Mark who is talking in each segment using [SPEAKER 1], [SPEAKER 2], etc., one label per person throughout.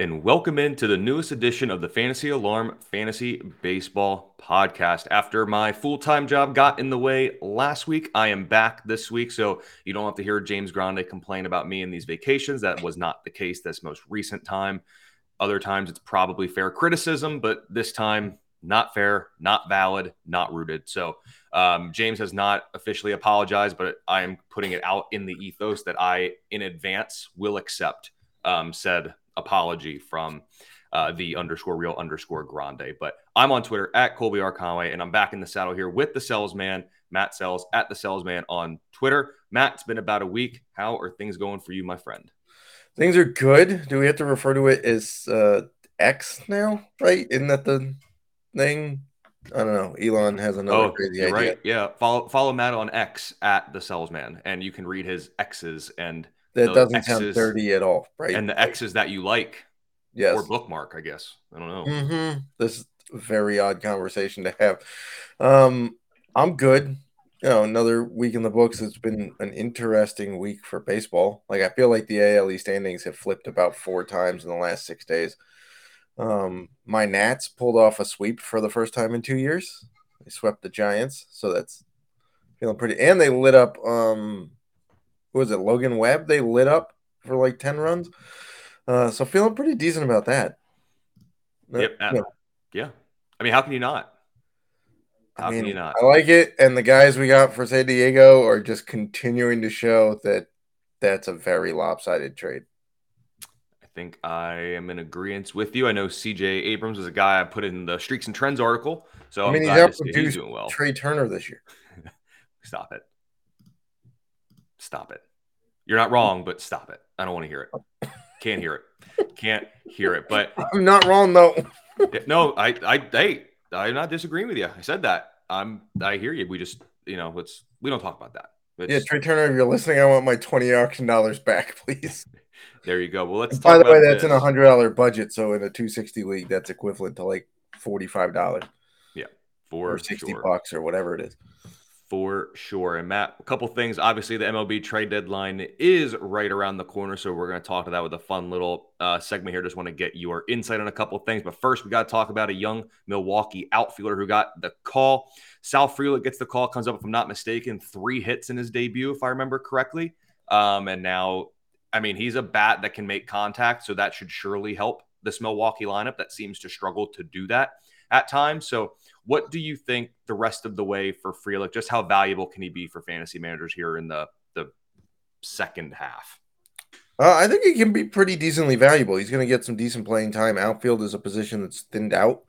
[SPEAKER 1] And welcome into the newest edition of the Fantasy Alarm Fantasy Baseball Podcast. After my full time job got in the way last week, I am back this week. So you don't have to hear James Grande complain about me in these vacations. That was not the case this most recent time. Other times it's probably fair criticism, but this time, not fair, not valid, not rooted. So um, James has not officially apologized, but I am putting it out in the ethos that I, in advance, will accept um, said apology from uh, the underscore real underscore grande. But I'm on Twitter at Colby R. Conway, and I'm back in the saddle here with the salesman, Matt Selz at the salesman on Twitter. Matt, it's been about a week. How are things going for you, my friend?
[SPEAKER 2] Things are good. Do we have to refer to it as uh, X now? Right? Isn't that the thing? I don't know. Elon has another oh, crazy idea. Right.
[SPEAKER 1] Yeah. Follow follow Matt on X at the salesman, and you can read his X's and
[SPEAKER 2] that doesn't X's, sound dirty at all, right?
[SPEAKER 1] And the X's that you like, yes, or bookmark, I guess. I don't know.
[SPEAKER 2] Mm-hmm. This is a very odd conversation to have. Um, I'm good. You know, another week in the books. It's been an interesting week for baseball. Like I feel like the ALE standings have flipped about four times in the last six days. Um, my Nats pulled off a sweep for the first time in two years. They swept the Giants, so that's feeling pretty. And they lit up um was it Logan Webb? They lit up for like ten runs. Uh, so feeling pretty decent about that.
[SPEAKER 1] Yep. Uh, yeah. yeah. I mean, how can you not?
[SPEAKER 2] How I mean, can you not? I like it, and the guys we got for San Diego are just continuing to show that that's a very lopsided trade.
[SPEAKER 1] I think I am in agreement with you. I know CJ Abrams is a guy I put in the Streaks and Trends article, so I mean, I'm he's,
[SPEAKER 2] he's, he's doing well. Trea Turner this year.
[SPEAKER 1] Stop it. Stop it. You're not mm-hmm. wrong, but stop it. I don't want to hear it. Can't hear it. Can't hear it. But
[SPEAKER 2] I'm not wrong though.
[SPEAKER 1] no, I, I, hey, I'm not disagreeing with you. I said that. I'm, I hear you. We just, you know, let's, we don't talk about that.
[SPEAKER 2] It's, yeah, Trea Turner, if you're listening, I want my 20 auction dollars back, please.
[SPEAKER 1] there you go. Well, let's.
[SPEAKER 2] by the way, that's this. in a hundred dollar budget, so in a 260 league, that's equivalent to like 45 dollars.
[SPEAKER 1] Yeah, for
[SPEAKER 2] or 60 sure. bucks or whatever it is
[SPEAKER 1] for sure. And Matt, a couple things. Obviously, the MLB trade deadline is right around the corner, so we're going to talk to that with a fun little uh, segment here. Just want to get your insight on a couple things. But first, we got to talk about a young Milwaukee outfielder who got the call. Sal Frelick gets the call, comes up, if I'm not mistaken, three hits in his debut, if I remember correctly. Um, and now, I mean, he's a bat that can make contact, so that should surely help this Milwaukee lineup that seems to struggle to do that at times. So what do you think the rest of the way for Frelick? Just how valuable can he be for fantasy managers here in the the second half?
[SPEAKER 2] Uh, I think he can be pretty decently valuable. He's going to get some decent playing time. Outfield is a position that's thinned out,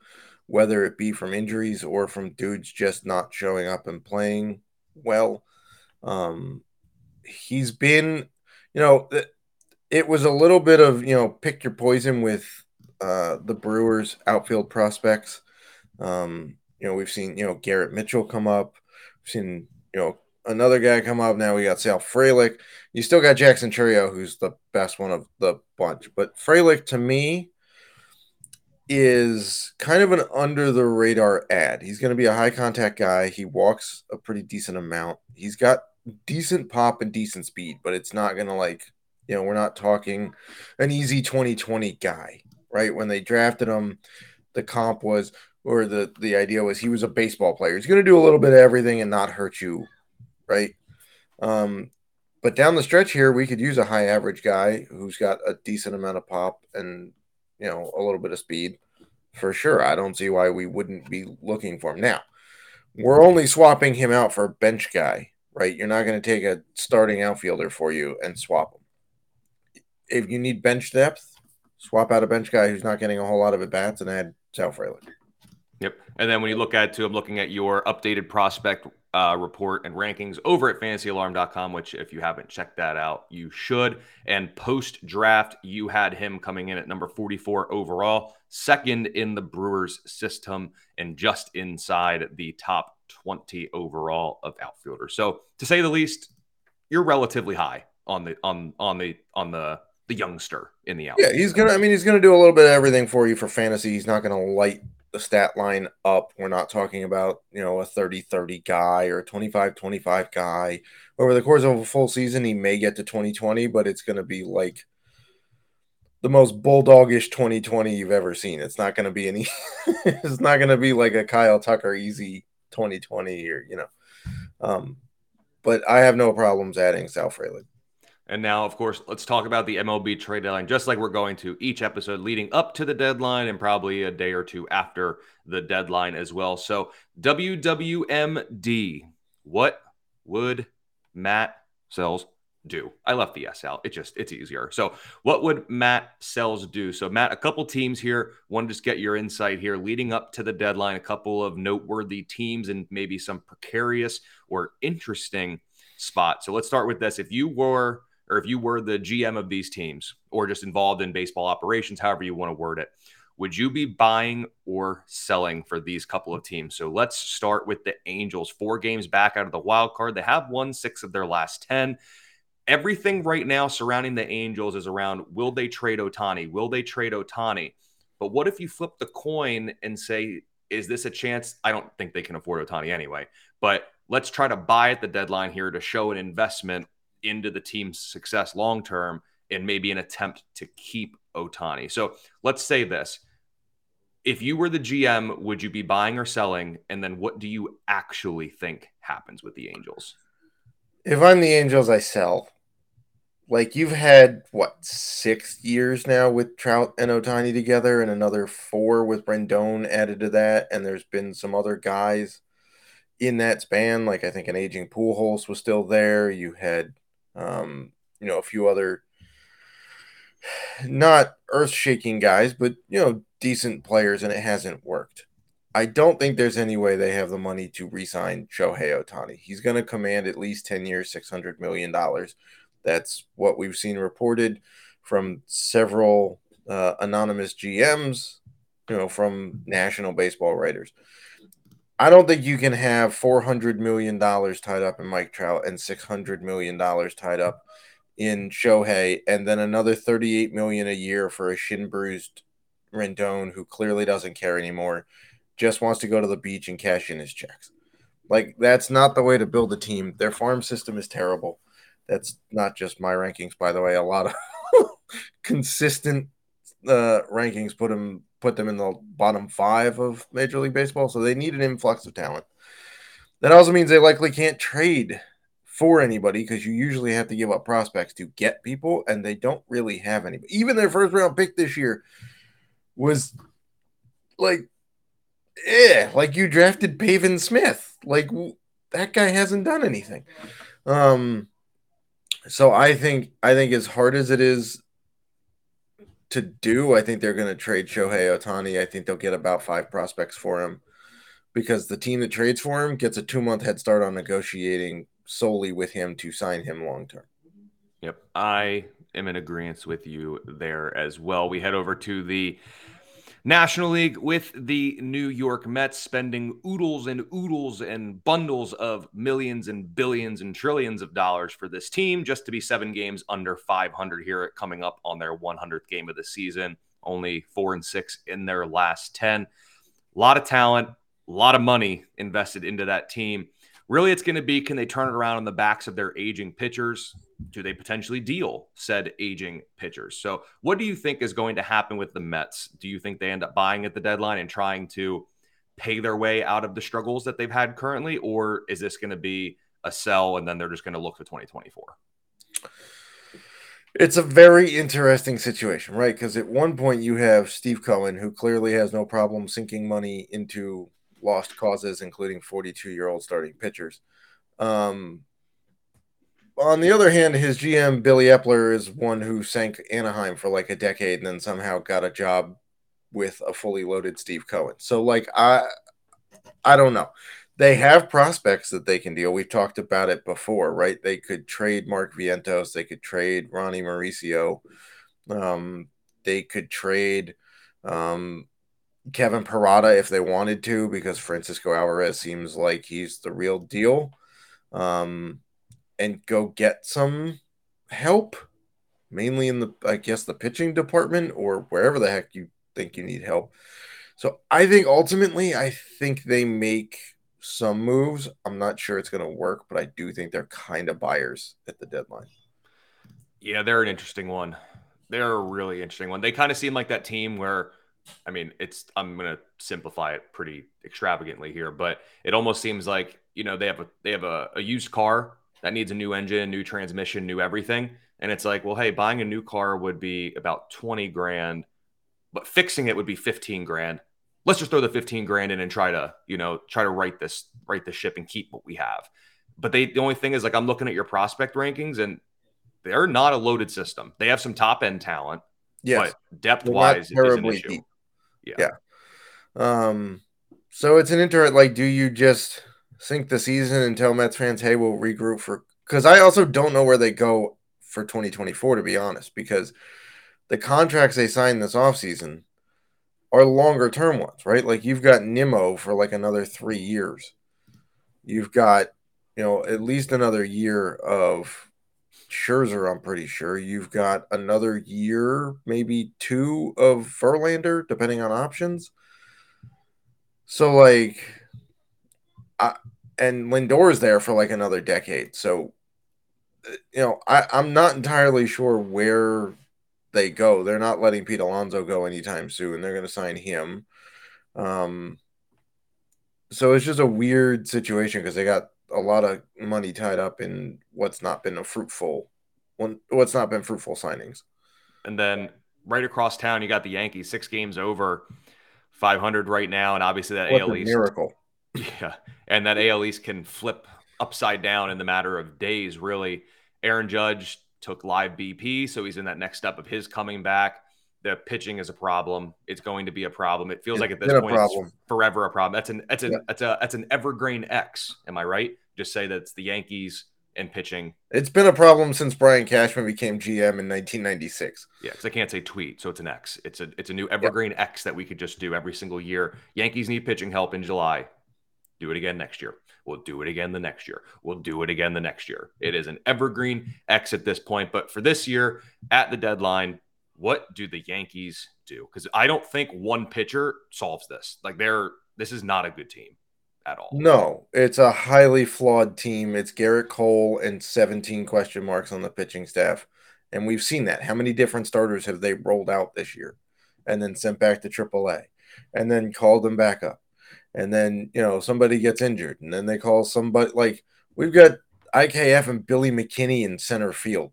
[SPEAKER 2] whether it be from injuries or from dudes just not showing up and playing well. Um, he's been, you know, it was a little bit of you know pick your poison with uh, the Brewers outfield prospects. Um, you know, we've seen, you know, Garrett Mitchell come up. We've seen, you know, another guy come up. Now we got Sal Frelick. You still got Jackson Chourio, who's the best one of the bunch. But Frelick, to me, is kind of an under the radar ad. He's going to be a high contact guy. He walks a pretty decent amount. He's got decent pop and decent speed, but it's not going to like, you know, we're not talking an easy 2020 guy, right? When they drafted him, the comp was or the the idea was he was a baseball player. He's going to do a little bit of everything and not hurt you, right? Um, but down the stretch here, we could use a high average guy who's got a decent amount of pop and you know a little bit of speed for sure. I don't see why we wouldn't be looking for him now. We're only swapping him out for a bench guy, right? You're not going to take a starting outfielder for you and swap him. If you need bench depth, swap out a bench guy who's not getting a whole lot of at bats and add Sal Frelick.
[SPEAKER 1] Yep. And then when you look at too, I'm looking at your updated prospect uh, report and rankings over at fantasyalarm.com, which if you haven't checked that out, you should. And post draft, you had him coming in at number 44 overall, second in the Brewers system, and just inside the top 20 overall of outfielders. So to say the least, you're relatively high on the on on the on the the youngster in the outfield.
[SPEAKER 2] Yeah, he's gonna. I mean, he's gonna do a little bit of everything for you for fantasy. He's not gonna light the stat line up. We're not talking about, you know, a 30 30 guy or a 25 25 guy. Over the course of a full season, he may get to 2020, but it's going to be like the most bulldogish 2020 you've ever seen. It's not going to be any, it's not going to be like a Kyle Tucker easy 2020 or, you know. Um, but I have no problems adding Sal Frelick.
[SPEAKER 1] And now, of course, let's talk about the MLB trade deadline, just like we're going to each episode leading up to the deadline and probably a day or two after the deadline as well. So, WWMD, what would Matt Selz do? I left the S out. It just, it's easier. So, what would Matt Selz do? So, Matt, a couple teams here. One, just get your insight here leading up to the deadline, a couple of noteworthy teams and maybe some precarious or interesting spots. So, let's start with this. If you were or if you were the GM of these teams or just involved in baseball operations, however you want to word it, would you be buying or selling for these couple of teams? So let's start with the Angels. Four games back out of the wild card. They have won six of their last 10. Everything right now surrounding the Angels is around will they trade Ohtani? Will they trade Ohtani? But what if you flip the coin and say, is this a chance? I don't think they can afford Ohtani anyway, but let's try to buy at the deadline here to show an investment into the team's success long term and maybe an attempt to keep Ohtani. So let's say this. If you were the GM, would you be buying or selling? And then what do you actually think happens with the Angels?
[SPEAKER 2] If I'm the Angels, I sell. Like you've had what six years now with Trout and Ohtani together, and another four with Rendon added to that, and there's been some other guys in that span. Like I think an aging Pujols was still there. You had um, you know, a few other not earth shaking guys, but you know, decent players, and it hasn't worked. I don't think there's any way they have the money to re-sign Shohei Ohtani. He's going to command at least 10 years, $600 million. That's what we've seen reported from several uh, anonymous GMs, you know, from national baseball writers. I don't think you can have four hundred million dollars tied up in Mike Trout and six hundred million dollars tied up in Shohei, and then another thirty-eight million a year for a shin bruised Rendon who clearly doesn't care anymore, just wants to go to the beach and cash in his checks. Like that's not the way to build a team. Their farm system is terrible. That's not just my rankings, by the way. A lot of consistent uh, rankings put them put them in the bottom five of Major League Baseball. So they need an influx of talent. That also means they likely can't trade for anybody because you usually have to give up prospects to get people, and they don't really have any. Even their first round pick this year was like, eh, like you drafted Pavin Smith. Like that guy hasn't done anything. Um, so I think I think as hard as it is to do. I think they're going to trade Shohei Ohtani. I think they'll get about five prospects for him because the team that trades for him gets a two month head start on negotiating solely with him to sign him long term.
[SPEAKER 1] Yep. I am in agreement with you there as well. We head over to the National League with the New York Mets spending oodles and oodles and bundles of millions and billions and trillions of dollars for this team just to be seven games under 500 here coming up on their 100th game of the season. Only four and six in their last 10. A lot of talent, a lot of money invested into that team. Really, it's going to be can they turn it around on the backs of their aging pitchers? Do they potentially deal said aging pitchers? So, what do you think is going to happen with the Mets? Do you think they end up buying at the deadline and trying to pay their way out of the struggles that they've had currently, or is this going to be a sell and then they're just going to look to 2024?
[SPEAKER 2] It's a very interesting situation, right? Because at one point you have Steve Cohen, who clearly has no problem sinking money into lost causes, including 42 year old starting pitchers. Um, on the other hand, his GM Billy Eppler is one who sank Anaheim for like a decade and then somehow got a job with a fully loaded Steve Cohen. So like I I don't know. They have prospects that they can deal. We've talked about it before, right? They could trade Mark Vientos, they could trade Ronnie Mauricio. Um, they could trade um, Kevin Parada if they wanted to, because Francisco Alvarez seems like he's the real deal. Um, and go get some help, mainly in the, I guess, the pitching department or wherever the heck you think you need help. So I think ultimately, I think they make some moves. I'm not sure it's going to work, but I do think they're kind of buyers at the deadline.
[SPEAKER 1] Yeah, they're an interesting one. They're a really interesting one. They kind of seem like that team where, I mean, it's, I'm going to simplify it pretty extravagantly here, but it almost seems like, you know, they have a, they have a, a used car that needs a new engine, new transmission, new everything. And it's like, well, hey, buying a new car would be about 20 grand, but fixing it would be 15 grand. Let's just throw the 15 grand in and try to, you know, try to write this, write the ship and keep what we have. But they, the only thing is like, I'm looking at your prospect rankings and they're not a loaded system. They have some top end talent.
[SPEAKER 2] Yes.
[SPEAKER 1] But depth wise, is an issue.
[SPEAKER 2] Deep. Yeah. yeah. Um, so it's an inter like, do you just sink the season until Mets fans, hey, we'll regroup for because I also don't know where they go for 2024, to be honest, because the contracts they signed this offseason are longer term ones, right? Like you've got Nimmo for like another three years. You've got, you know, at least another year of Scherzer, I'm pretty sure. You've got another year, maybe two of Verlander, depending on options. So, like, I, and is there for like another decade. So, you know, I, I'm not entirely sure where they go. They're not letting Pete Alonso go anytime soon. They're going to sign him. Um, so it's just a weird situation because they got a lot of money tied up in what's not been a fruitful one, what's not been fruitful signings.
[SPEAKER 1] And then right across town, you got the Yankees, six games over, 500 right now, and obviously that
[SPEAKER 2] what AL East miracle.
[SPEAKER 1] Yeah. And that AL East can flip upside down in the matter of days, really. Aaron Judge took live BP, so he's in that next step of his coming back. The pitching is a problem. It's going to be a problem. It feels it's like at this point it's forever a problem. That's an that's an yeah. that's a that's an evergreen X. Am I right? Just say that it's the Yankees and pitching.
[SPEAKER 2] It's been a problem since Brian Cashman became GM in 1996.
[SPEAKER 1] Yeah, because I can't say tweet, so it's an X. It's a it's a new evergreen yep. X that we could just do every single year. Yankees need pitching help in July. Do it again next year. We'll do it again the next year. We'll do it again the next year. It is an evergreen X at this point. But for this year, at the deadline, what do the Yankees do? Because I don't think one pitcher solves this. Like they're this is not a good team at all.
[SPEAKER 2] No, it's a highly flawed team. It's Garrett Cole and 17 question marks on the pitching staff. And we've seen that. How many different starters have they rolled out this year and then sent back to AAA and then called them back up? And then you know somebody gets injured, and then they call somebody like we've got IKF and Billy McKinney in center field,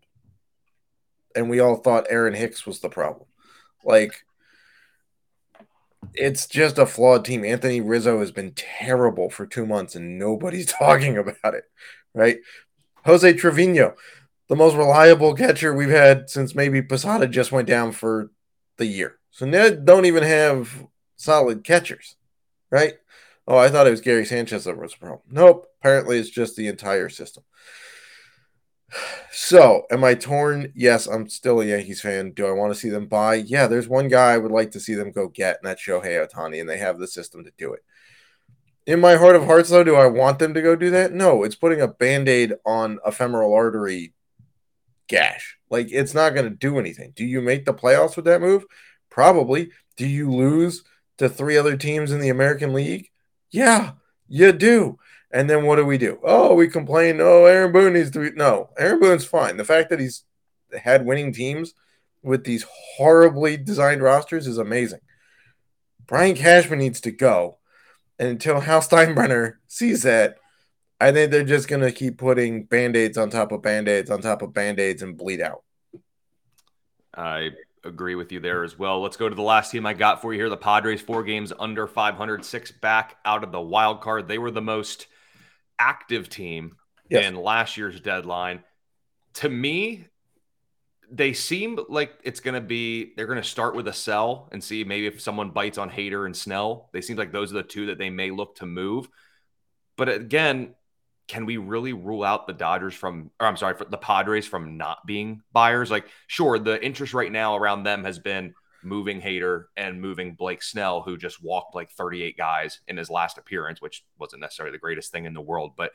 [SPEAKER 2] and we all thought Aaron Hicks was the problem. Like it's just a flawed team. Anthony Rizzo has been terrible for two months, and nobody's talking about it, right? Jose Trevino, the most reliable catcher we've had since maybe Posada just went down for the year. So now don't even have solid catchers, right? Oh, I thought it was Gary Sanchez that was the problem. Nope. Apparently, it's just the entire system. So, am I torn? Yes, I'm still a Yankees fan. Do I want to see them buy? Yeah, there's one guy I would like to see them go get, and that's Shohei Ohtani, and they have the system to do it. In my heart of hearts, though, do I want them to go do that? No, it's putting a band aid on a femoral artery gash. Like, it's not going to do anything. Do you make the playoffs with that move? Probably. Do you lose to three other teams in the American League? Yeah, you do. And then what do we do? Oh, we complain. Oh, Aaron Boone needs to be. No, Aaron Boone's fine. The fact that he's had winning teams with these horribly designed rosters is amazing. Brian Cashman needs to go. And until Hal Steinbrenner sees that, I think they're just going to keep putting band aids on top of band aids on top of band aids and bleed out.
[SPEAKER 1] I agree with you there as well. Let's go to the last team I got for you here. The Padres, four games under 500, six back out of the wild card. They were the most active team yes. in last year's deadline. To me, they seem like it's going to be they're going to start with a sell and see maybe if someone bites on Hader and Snell. They seem like those are the two that they may look to move. But again, can we really rule out the Dodgers from, or I'm sorry, the Padres from not being buyers? Like, sure, the interest right now around them has been moving Hader and moving Blake Snell, who just walked like 38 guys in his last appearance, which wasn't necessarily the greatest thing in the world. But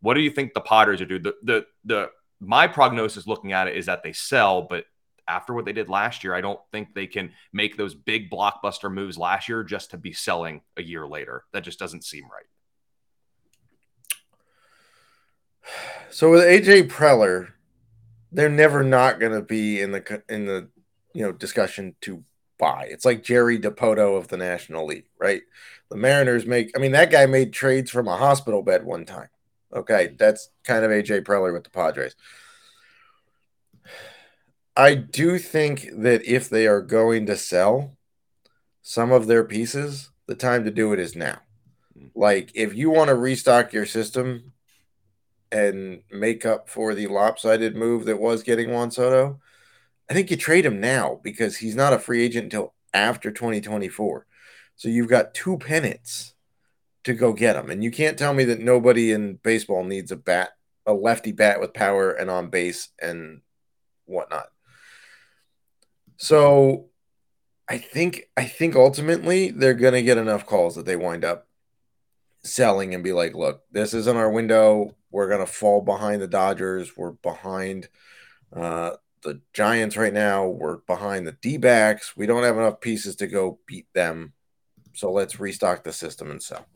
[SPEAKER 1] what do you think the Padres are doing? The, the, the, my prognosis looking at it is that they sell, but after what they did last year, I don't think they can make those big blockbuster moves last year just to be selling a year later. That just doesn't seem right.
[SPEAKER 2] So with AJ Preller, they're never not going to be in the in the you know discussion to buy. It's like Jerry Dipoto of the National League, right? The Mariners make. I mean, that guy made trades from a hospital bed one time. Okay, that's kind of AJ Preller with the Padres. I do think that if they are going to sell some of their pieces, the time to do it is now. Hmm. Like if you want to restock your system, and make up for the lopsided move that was getting Juan Soto, I think you trade him now because he's not a free agent until after 2024. So you've got two pennants to go get him. And you can't tell me that nobody in baseball needs a bat, a lefty bat with power and on base and whatnot. So I think I think ultimately they're gonna get enough calls that they wind up selling and be like, look, this isn't our window. We're going to fall behind the Dodgers. We're behind uh, the Giants right now. We're behind the D backs. We don't have enough pieces to go beat them. So let's restock the system and sell.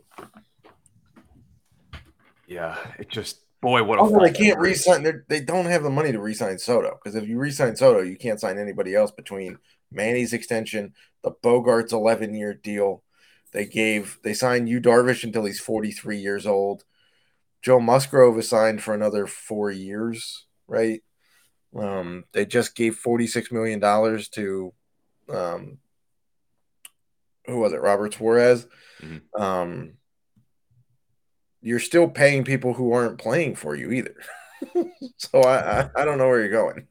[SPEAKER 1] Yeah, it just boy, what a
[SPEAKER 2] oh, they can't resign. They don't have the money to resign Soto because if you resign Soto, you can't sign anybody else between Manny's extension, the Bogaerts eleven year deal, they gave they signed Yu Darvish until he's 43 years old. Joe Musgrove is signed for another four years, right? Um, they just gave 46 million dollars to um, who was it? Robert Suarez. Mm-hmm. Um, you're still paying people who aren't playing for you either. so I, I, I don't know where you're going.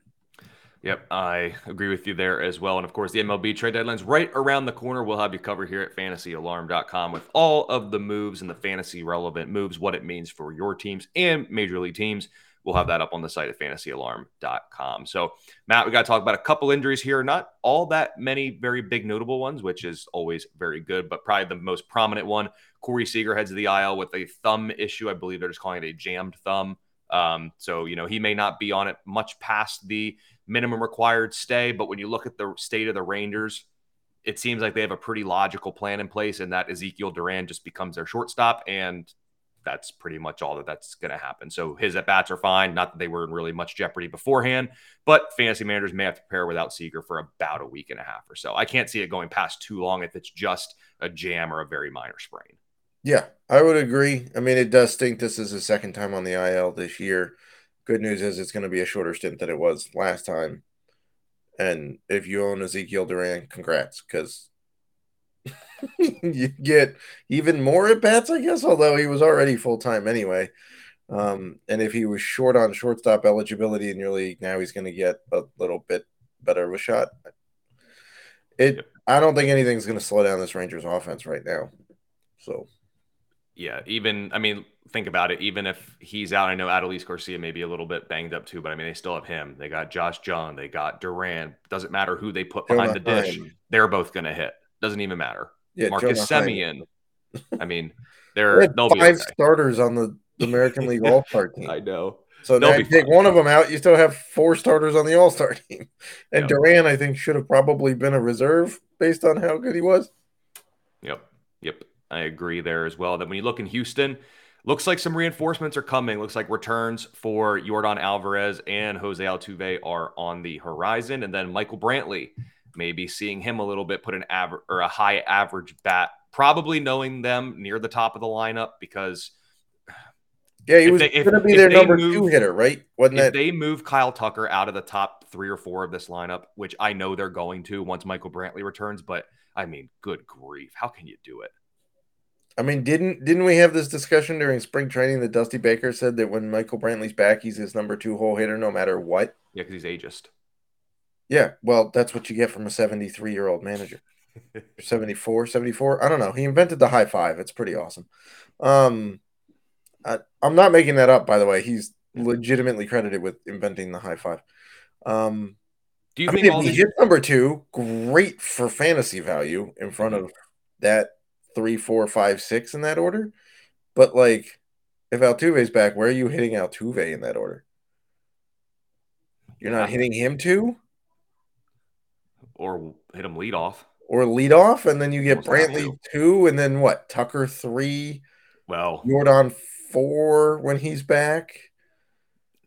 [SPEAKER 1] Yep, I agree with you there as well. And of course, the MLB trade deadline's right around the corner. We'll have you covered here at fantasyalarm.com with all of the moves and the fantasy relevant moves, what it means for your teams and major league teams. We'll have that up on the site at fantasyalarm.com. So, Matt, we got to talk about a couple injuries here. Not all that many very big notable ones, which is always very good, but probably the most prominent one. Corey Seager heads to the IL with a thumb issue. I believe they're just calling it a jammed thumb. Um, so, you know, he may not be on it much past the minimum required stay. But when you look at the state of the Rangers, it seems like they have a pretty logical plan in place, and that Ezekiel Duran just becomes their shortstop, and that's pretty much all that that's going to happen. So his at bats are fine. Not that they were in really much jeopardy beforehand, but fantasy managers may have to prepare without Seager for about a week and a half or so. I can't see it going past too long if it's just a jam or a very minor sprain.
[SPEAKER 2] Yeah, I would agree. I mean, it does stink. This is his second time on the IL this year. Good news is it's going to be a shorter stint than it was last time. And if you own Ezekiel Duran, congrats, because you get even more at bats, I guess, although he was already full time anyway. Um, and if he was short on shortstop eligibility in your league, now he's going to get a little bit better of a shot. It, I don't think anything's going to slow down this Rangers offense right now. So,
[SPEAKER 1] yeah, even I mean, think about it. Even if he's out, I know Adolis Garcia may be a little bit banged up too, but I mean, they still have him. They got Josh Jung. They got Duran. Doesn't matter who they put behind the dish. They're both going to hit. Doesn't even matter. Yeah, Marcus Semien. I mean, they're
[SPEAKER 2] they five okay. starters on the, American League All Star team.
[SPEAKER 1] I know.
[SPEAKER 2] So now you take one of them out, you still have four starters on the All Star team. And yep. Duran, I think, should have probably been a reserve based on how good he was.
[SPEAKER 1] Yep. Yep. I agree there as well. That when you look in Houston, looks like some reinforcements are coming. Looks like returns for Yordan Alvarez and Jose Altuve are on the horizon. And then Michael Brantley, maybe seeing him a little bit put an average or a high average bat probably knowing them near the top of the lineup because
[SPEAKER 2] yeah, he was going to be their number move, two hitter, right?
[SPEAKER 1] Wasn't if that... they move Kyle Tucker out of the top three or four of this lineup, which I know they're going to once Michael Brantley returns, but I mean, good grief, how can you do it?
[SPEAKER 2] I mean, didn't didn't we have this discussion during spring training that Dusty Baker said that when Michael Brantley's back, he's his number two hole hitter no matter what?
[SPEAKER 1] Yeah, because he's ageist.
[SPEAKER 2] Yeah, well, that's what you get from a 73 year old manager. 74, 74. I don't know. He invented the high five. It's pretty awesome. Um, I, am not making that up, by the way. He's legitimately credited with inventing the high five. Um,
[SPEAKER 1] Do you I think mean,
[SPEAKER 2] all these... hit number two? Great for fantasy value in front of that three, four, five, six in that order. But like, if Altuve's back, where are you hitting Altuve in that order? You're not hitting him too,
[SPEAKER 1] or hit him lead off,
[SPEAKER 2] or lead off, and then you get Brantley two, and then what? Tucker three.
[SPEAKER 1] Well,
[SPEAKER 2] Yordan four when he's back.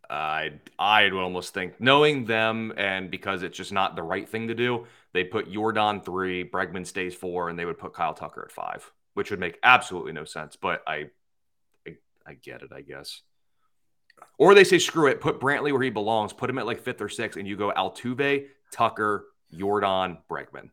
[SPEAKER 1] I I would almost think knowing them and because it's just not the right thing to do, they put Yordan three, Bregman stays four, and they would put Kyle Tucker at five, which would make absolutely no sense. But I I, I get it, I guess. Or they say screw it, put Brantley where he belongs, put him at like fifth or sixth, and you go Altuve, Tucker, Yordan, Bregman.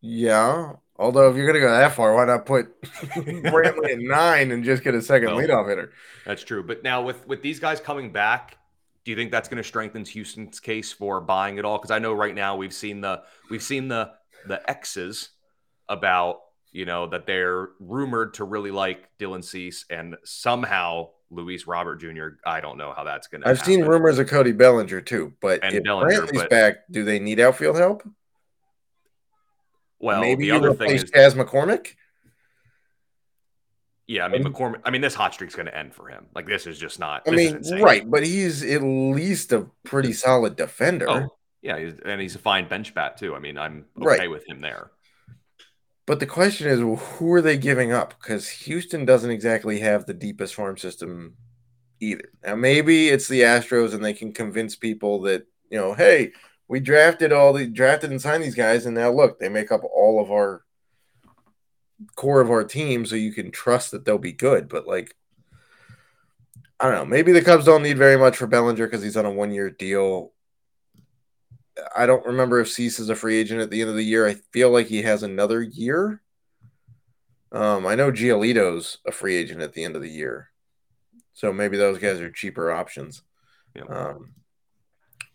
[SPEAKER 2] Yeah, Although if you're gonna go that far, why not put Brantley at nine and just get a second well, leadoff hitter?
[SPEAKER 1] That's true. But now with with these guys coming back, do you think that's going to strengthen Houston's case for buying it all? Because I know right now we've seen the we've seen the the X's about you know that they're rumored to really like Dylan Cease and somehow Luis Robert Jr. I don't know how that's going to.
[SPEAKER 2] I've happen. seen rumors of Cody Bellinger too, but and if Bellinger, but, back, do they need outfield help?
[SPEAKER 1] Well, maybe the other thing is
[SPEAKER 2] Chas McCormick.
[SPEAKER 1] Yeah, I mean McCormick. I mean, this hot streak's going to end for him. Like this is just not.
[SPEAKER 2] I mean, right, but he's at least a pretty solid defender. Oh,
[SPEAKER 1] yeah, he's, and he's a fine bench bat too. I mean, I'm okay right. with him there.
[SPEAKER 2] But the question is, who are they giving up? Because Houston doesn't exactly have the deepest farm system either. Now, maybe it's the Astros, and they can convince people that you know, hey, we drafted all the drafted and signed these guys, and now look, they make up all of our core of our team, so you can trust that they'll be good. But like, I don't know. Maybe the Cubs don't need very much for Bellinger because he's on a one year deal. I don't remember if Cease is a free agent at the end of the year. I feel like he has another year. Um, I know Giolito's a free agent at the end of the year, so maybe those guys are cheaper options. Yeah. Um,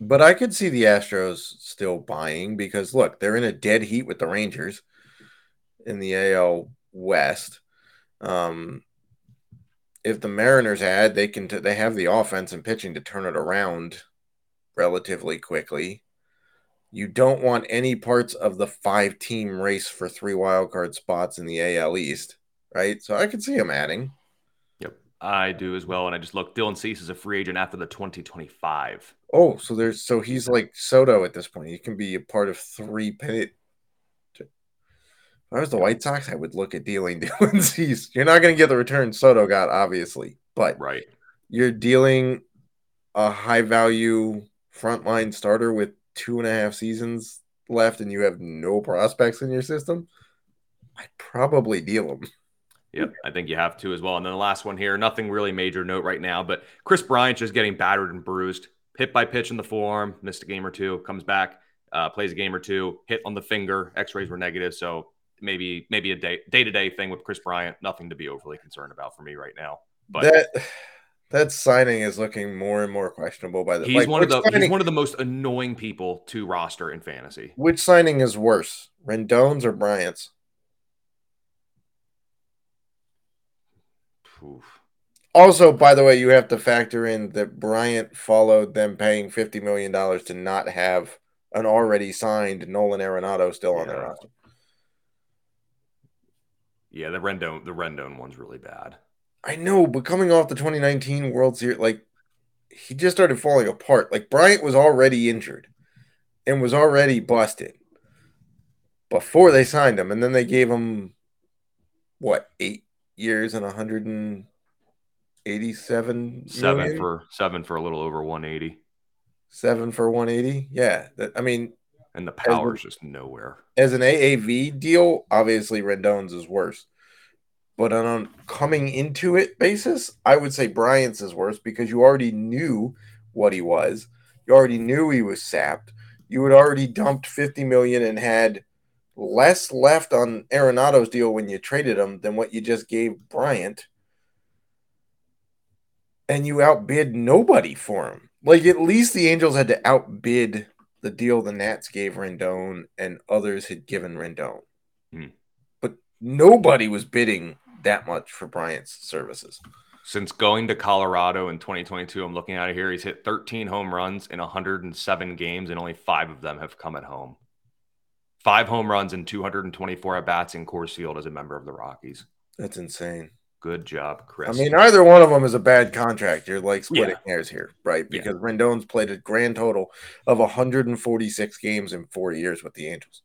[SPEAKER 2] but I could see the Astros still buying because look, they're in a dead heat with the Rangers in the AL West. Um, if the Mariners add, they can t- they have the offense and pitching to turn it around relatively quickly. You don't want any parts of the five team race for three wild card spots in the AL East, right? So I could see them adding.
[SPEAKER 1] Yep, I do as well. And I just look, Dylan Cease is a free agent after the 2025.
[SPEAKER 2] Oh, so there's so he's like Soto at this point. He can be a part of three pennant. If I was the White Sox, I would look at dealing Dylan You're not going to get the return Soto got, obviously, but
[SPEAKER 1] right,
[SPEAKER 2] you're dealing a high value frontline starter with two and a half seasons left, and you have no prospects in your system. I'd probably deal him.
[SPEAKER 1] Yep, I think you have to as well. And then the last one here, nothing really major note right now, but Kris Bryant just getting battered and bruised, hit by pitch in the forearm, missed a game or two, comes back, uh, plays a game or two, hit on the finger, X-rays were negative, so maybe maybe a day day to day thing with Kris Bryant, nothing to be overly concerned about for me right now. But
[SPEAKER 2] that that signing is looking more and more questionable by the.
[SPEAKER 1] He's like, one of the signing, he's one of the most annoying people to roster in fantasy.
[SPEAKER 2] Which signing is worse, Rendon's or Bryant's? Oof. Also, by the way, you have to factor in that Bryant followed them paying $50 million to not have an already signed Nolan Arenado still yeah. on their roster.
[SPEAKER 1] Yeah, the Rendon the Rendon one's really bad.
[SPEAKER 2] I know, but coming off the 2019 World Series, like he just started falling apart. Like Bryant was already injured and was already busted before they signed him, and then they gave him what eight years and 187
[SPEAKER 1] seven million? for seven for a little over 180
[SPEAKER 2] seven for 180 yeah that, i mean
[SPEAKER 1] And the power is just nowhere.
[SPEAKER 2] As an AAV deal, obviously Rendon's is worse. But on a coming into it basis, I would say Bryant's is worse because you already knew what he was. You already knew he was sapped. You had already dumped 50 million and had less left on Arenado's deal when you traded him than what you just gave Bryant. And you outbid nobody for him. Like at least the Angels had to outbid the deal the Nats gave Rendon and others had given Rendon. Hmm. But nobody was bidding that much for Bryant's services.
[SPEAKER 1] Since going to Colorado in 2022, I'm looking at it here. He's hit 13 home runs in 107 games, and only five of them have come at home. Five home runs and 224 at bats in Coors Field as a member of the Rockies.
[SPEAKER 2] That's insane.
[SPEAKER 1] Good job, Kris.
[SPEAKER 2] I mean, either one of them is a bad contract. You're like splitting yeah. hairs here, right? Because yeah. Rendon's played a grand total of 146 games in four years with the Angels.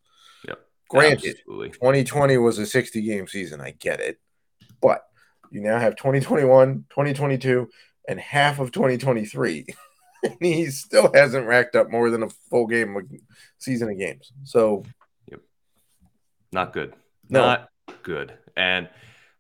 [SPEAKER 1] Yep.
[SPEAKER 2] Granted, Absolutely. 2020 was a 60 game season. I get it. But you now have 2021, 2022, and half of 2023. and he still hasn't racked up more than a full game of season of games. So,
[SPEAKER 1] yep. not good. No. Not good. And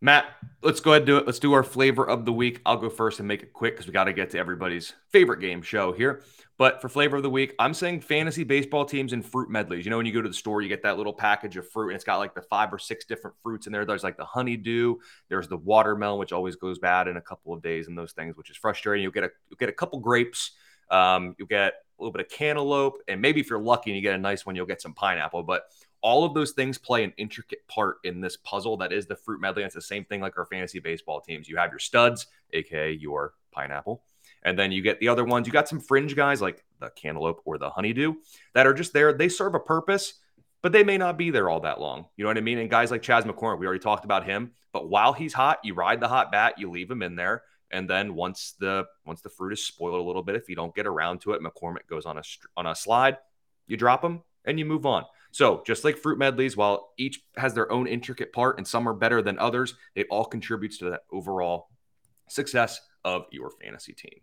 [SPEAKER 1] Matt, let's go ahead and do it. Let's do our flavor of the week. I'll go first and make it quick because we got to get to everybody's favorite game show here. But for flavor of the week, I'm saying fantasy baseball teams and fruit medleys. You know, when you go to the store, you get that little package of fruit and it's got like the five or six different fruits in there. There's like the honeydew, there's the watermelon, which always goes bad in a couple of days, and those things, which is frustrating. You'll get a you'll get a couple grapes, um, you'll get a little bit of cantaloupe, and maybe if you're lucky and you get a nice one, you'll get some pineapple. But all of those things play an intricate part in this puzzle that is the fruit medley. It's the same thing like our fantasy baseball teams. You have your studs, aka your pineapple, and then you get the other ones. You got some fringe guys like the cantaloupe or the honeydew that are just there. They serve a purpose, but they may not be there all that long. You know what I mean? And guys like Chas McCormick, we already talked about him. But while he's hot, you ride the hot bat, you leave him in there. And then once the once the fruit is spoiled a little bit, if you don't get around to it, McCormick goes on a on a slide. You drop him and you move on. So, just like fruit medleys, while each has their own intricate part and some are better than others, it all contributes to that overall success of your fantasy team.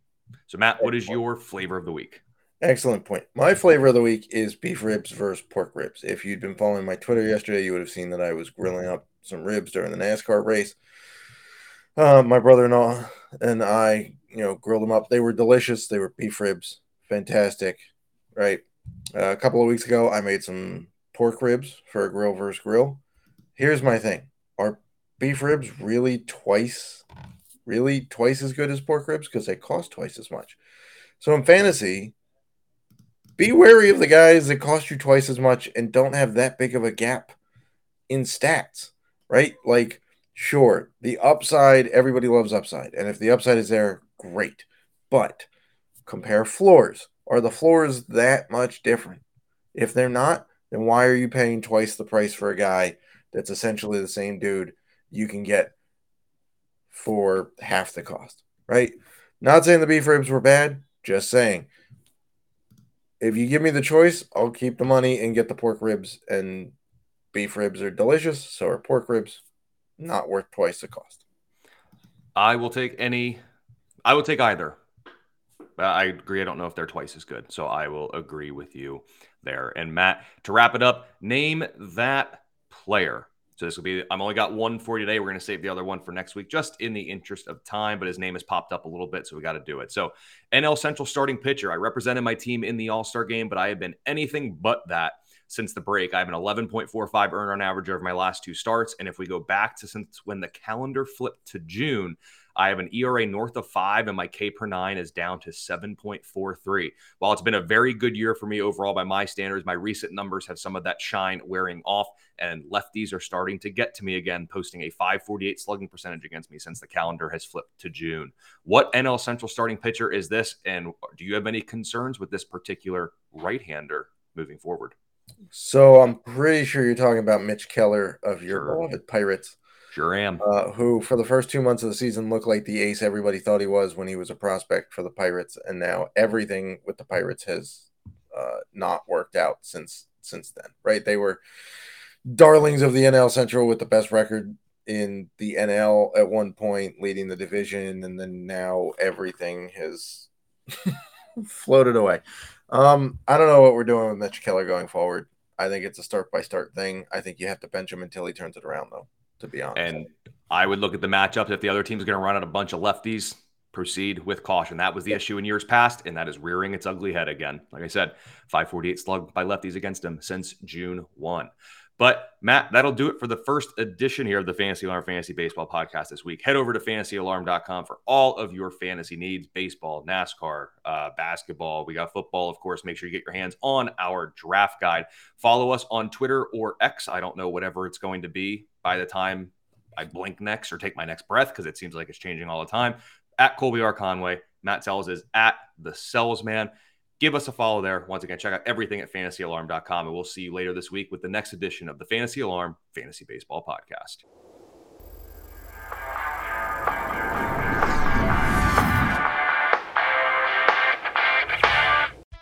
[SPEAKER 1] So, Matt, what is your flavor of the week?
[SPEAKER 2] Excellent point. My flavor of the week is beef ribs versus pork ribs. If you'd been following my Twitter yesterday, you would have seen that I was grilling up some ribs during the NASCAR race. Uh, my brother-in-law and I, you know, grilled them up. They were delicious. They were beef ribs, fantastic. Right. Uh, a couple of weeks ago, I made some pork ribs for a grill versus grill. Here's my thing: Are beef ribs really twice, really twice as good as pork ribs because they cost twice as much? So in fantasy, be wary of the guys that cost you twice as much and don't have that big of a gap in stats, right? Like, sure, the upside, everybody loves upside. And if the upside is there, great. But compare floors. Are the floors that much different? If they're not, then why are you paying twice the price for a guy that's essentially the same dude you can get for half the cost, right? Not saying the beef ribs were bad, just saying. If you give me the choice, I'll keep the money and get the pork ribs. And beef ribs are delicious, so are pork ribs. Not worth twice the cost.
[SPEAKER 1] I will take any. I will take either. I agree. I don't know if they're twice as good, so I will agree with you there. And Matt, to wrap it up, name that player. So this will be, I'm only got one for you today. We're going to save the other one for next week, just in the interest of time. But his name has popped up a little bit, so we got to do it. So, NL Central starting pitcher. I represented my team in the All Star game, but I have been anything but that since the break. I have an 11.45 earned run average over my last two starts. And if we go back to since when the calendar flipped to June, I have an ERA north of five, and my K per nine is down to 7.43. While it's been a very good year for me overall by my standards, my recent numbers have some of that shine wearing off, and lefties are starting to get to me again, posting a 548 slugging percentage against me since the calendar has flipped to June. What NL Central starting pitcher is this? And do you have any concerns with this particular right hander moving forward?
[SPEAKER 2] So I'm pretty sure you're talking about Mitch Keller of your sure. beloved Pirates.
[SPEAKER 1] Sure am.
[SPEAKER 2] Uh, who, for the first two months of the season, looked like the ace everybody thought he was when he was a prospect for the Pirates, and now everything with the Pirates has uh, not worked out since since then. Right? They were darlings of the NL Central with the best record in the NL at one point, leading the division, and then now everything has floated away. Um, I don't know what we're doing with Mitch Keller going forward. I think it's a start by start thing. I think you have to bench him until he turns it around, though. To be honest,
[SPEAKER 1] and I would look at the matchups if the other team's going to run out a bunch of lefties. Proceed with caution. That was the issue in years past, and that is rearing its ugly head again. Like I said, 548 slug by lefties against him since June 1. But Matt, that'll do it for the first edition here of the Fantasy Alarm Fantasy Baseball Podcast this week. Head over to fantasyalarm.com for all of your fantasy needs baseball, NASCAR, uh, basketball. We got football, of course. Make sure you get your hands on our draft guide. Follow us on Twitter or X. I don't know, whatever it's going to be by the time I blink next or take my next breath because it seems like it's changing all the time. At Colby R. Conway. Matt Selz is at the Salesman give us a follow there. Once again, check out everything at fantasyalarm.com, and we'll see you later this week with the next edition of the Fantasy Alarm Fantasy Baseball Podcast.